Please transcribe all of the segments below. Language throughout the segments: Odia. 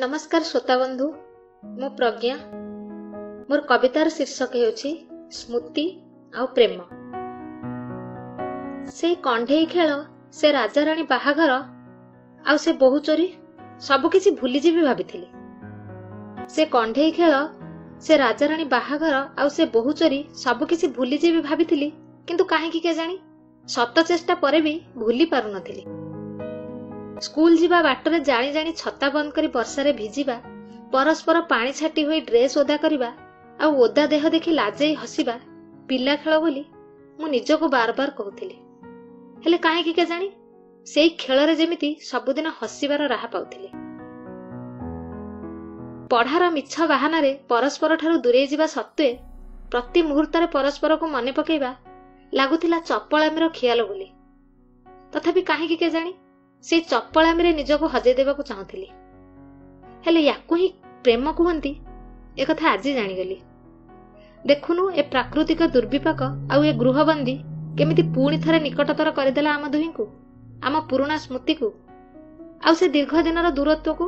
ନମସ୍କାର ଶ୍ରୋତା ବନ୍ଧୁ ମୁଁ ପ୍ରଜ୍ଞା। ମୋର କବିତାର ଶୀର୍ଷକ ହେଉଛି ସ୍ମୃତି ଆଉ ପ୍ରେମ। ସେଇ କଣ୍ଢେଇ ଖେଳ ସେ ରାଜାରାଣୀ ବାହାଘର ଆଉ ସେ ବୋହୁ ଚୋରି ସବୁ କିଛି ଭୁଲିଯିବି ଭାବିଥିଲି। ସେ କଣ୍ଢେଇ ଖେଳ ସେ ରାଜାରାଣୀ ବାହାଘର ଆଉ ସେ ବୋହୁ ଚୋରି ସବୁ କିଛି ଭୁଲିଯିବି ଭାବିଥିଲି କିନ୍ତୁ କାହିଁକି କେଜାଣି? ଶତ ଚେଷ୍ଟା ପରେ ବି ଭୁଲି ପାରୁନଥିଲି। ସ୍କୁଲ ଯିବା ବାଟରେ ଜାଣି ଜାଣି ଛତା ବନ୍ଦ କରି ବର୍ଷାରେ ଭିଜିବା ପରସ୍ପର ପାଣି ଛାଟି ହୋଇ ଡ୍ରେସ୍ ଓଦା କରିବା ଆଉ ଓଦା ଦେହ ଦେଖି ଲାଜେଇ ହସିବା ପିଲା ଖେଳ ବୋଲି ମୁଁ ନିଜକୁ ବାର ବାର କହୁଥିଲି। ହେଲେ କାହିଁକି କେଜାଣି? ସେଇ ଖେଳରେ ଯେମିତି ସବୁଦିନ ହସିବାର ରାହା ପାଉଥିଲି। ପଢାର ମିଛ ବାହାନାରେ ପରସ୍ପରଠାରୁ ଦୂରେଇ ଯିବା ସତ୍ତ୍ୱେ ପ୍ରତି ମୁହୂର୍ତ୍ତରେ ପରସ୍ପରକୁ ମନେ ପକେଇବା ଲାଗୁଥିଲା ଚପଳାମିର ଖିଆଲ ବୋଲି। ତଥାପି କାହିଁକି କେଜାଣି? ସେଇ ଚପଳାମିରେ ନିଜକୁ ହଜେଇ ଦେବାକୁ ଚାହୁଁଥିଲି। ହେଲେ ୟାକୁ ହିଁ ପ୍ରେମ କୁହନ୍ତି ଏକଥା ଆଜି ଜାଣିଗଲି। ଦେଖୁନୁ ଏ ପ୍ରାକୃତିକ ଦୁର୍ବିପାକ ଆଉ ଏ ଗୃହବନ୍ଦୀ କେମିତି ପୁଣି ଥରେ ନିକଟତର କରିଦେଲା ଆମ ଦୁହିଁଙ୍କୁ ଆମ ପୁରୁଣା ସ୍ମୃତିକୁ। ଆଉ ସେ ଦୀର୍ଘ ଦିନର ଦୂରତ୍ୱକୁ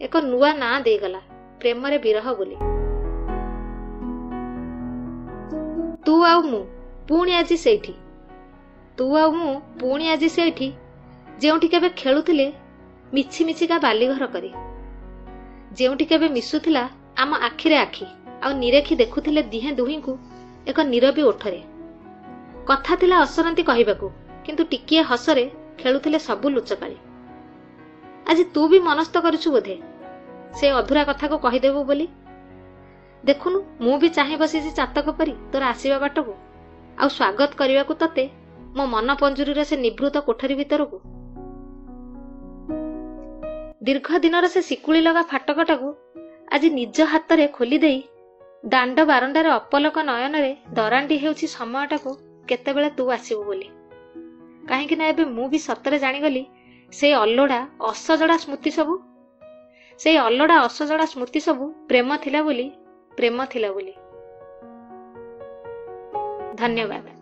ଏକ ନୂଆ ନାଁ ଦେଇଗଲା ପ୍ରେମରେ ବିରହ ବୋଲି। ତୁ ଆଉ ମୁଁ ପୁଣି ଆଜି ସେଇଠି। ତୁ ଆଉ ମୁଁ ପୁଣି ଆଜି ସେଇଠି ଯେଉଁଠି କେବେ ଖେଳୁଥିଲେ ମିଛି ମିଛିକା ବାଲିଘର କରି। ଯେଉଁଠି କେବେ ମିଶୁଥିଲା ଆମ ଆଖିରେ ଆଖି ଆଉ ନିରେଖି ଦେଖୁଥିଲେ ଦିହେଁ ଦୁହିଁଙ୍କୁ ଏକ ନିରବୀ ଓଠରେ। କଥା ଥିଲା ଅସରନ୍ତି କହିବାକୁ କିନ୍ତୁ ଟିକିଏ ହସରେ ଖେଳୁଥିଲେ ସବୁ ଲୁଚକାଳି। ଆଜି ତୁ ବି ମନସ୍ଥ କରିଛୁ ବୋଧେ? ସେ ଅଧୁରା କଥାକୁ କହିଦେବୁ ବୋଲି? ଦେଖୁନୁ ମୁଁ ବି ଚାହିଁ ବସିଛି ଚାତକ ପରି ତୋର ଆସିବା ବାଟକୁ। ଆଉ ସ୍ୱାଗତ କରିବାକୁ ତତେ ମୋ ମନ ପଞ୍ଜୁରୀରେ ସେ ନିଭୃତ କୋଠରୀ ଭିତରକୁ ଦୀର୍ଘ ଦିନର ସେ ଶିକୁଳି ଲଗା ଫାଟକଟାକୁ ଆଜି ନିଜ ହାତରେ ଖୋଲି ଦେଇ ଦାଣ୍ଡ ବାରଣ୍ଡାରେ ଅପଲକ ନୟନରେ ଦରାଣ୍ଡି ହେଉଛି ସମୟଟାକୁ କେତେବେଳେ ତୁ ଆସିବୁ ବୋଲି। କାହିଁକି ନା ଏବେ ମୁଁ ବି ସତରେ ଜାଣିଗଲି ସେଇ ଅଲୋଡ଼ା ଅସଜଡ଼ା ସ୍ମୃତି ସବୁ ସେଇ ଅଲୋଡ଼ା ଅସଜଡ଼ା ସ୍ମୃତି ସବୁ ପ୍ରେମ ଥିଲା ବୋଲି ପ୍ରେମ ଥିଲା ବୋଲି। ଧନ୍ୟବାଦ।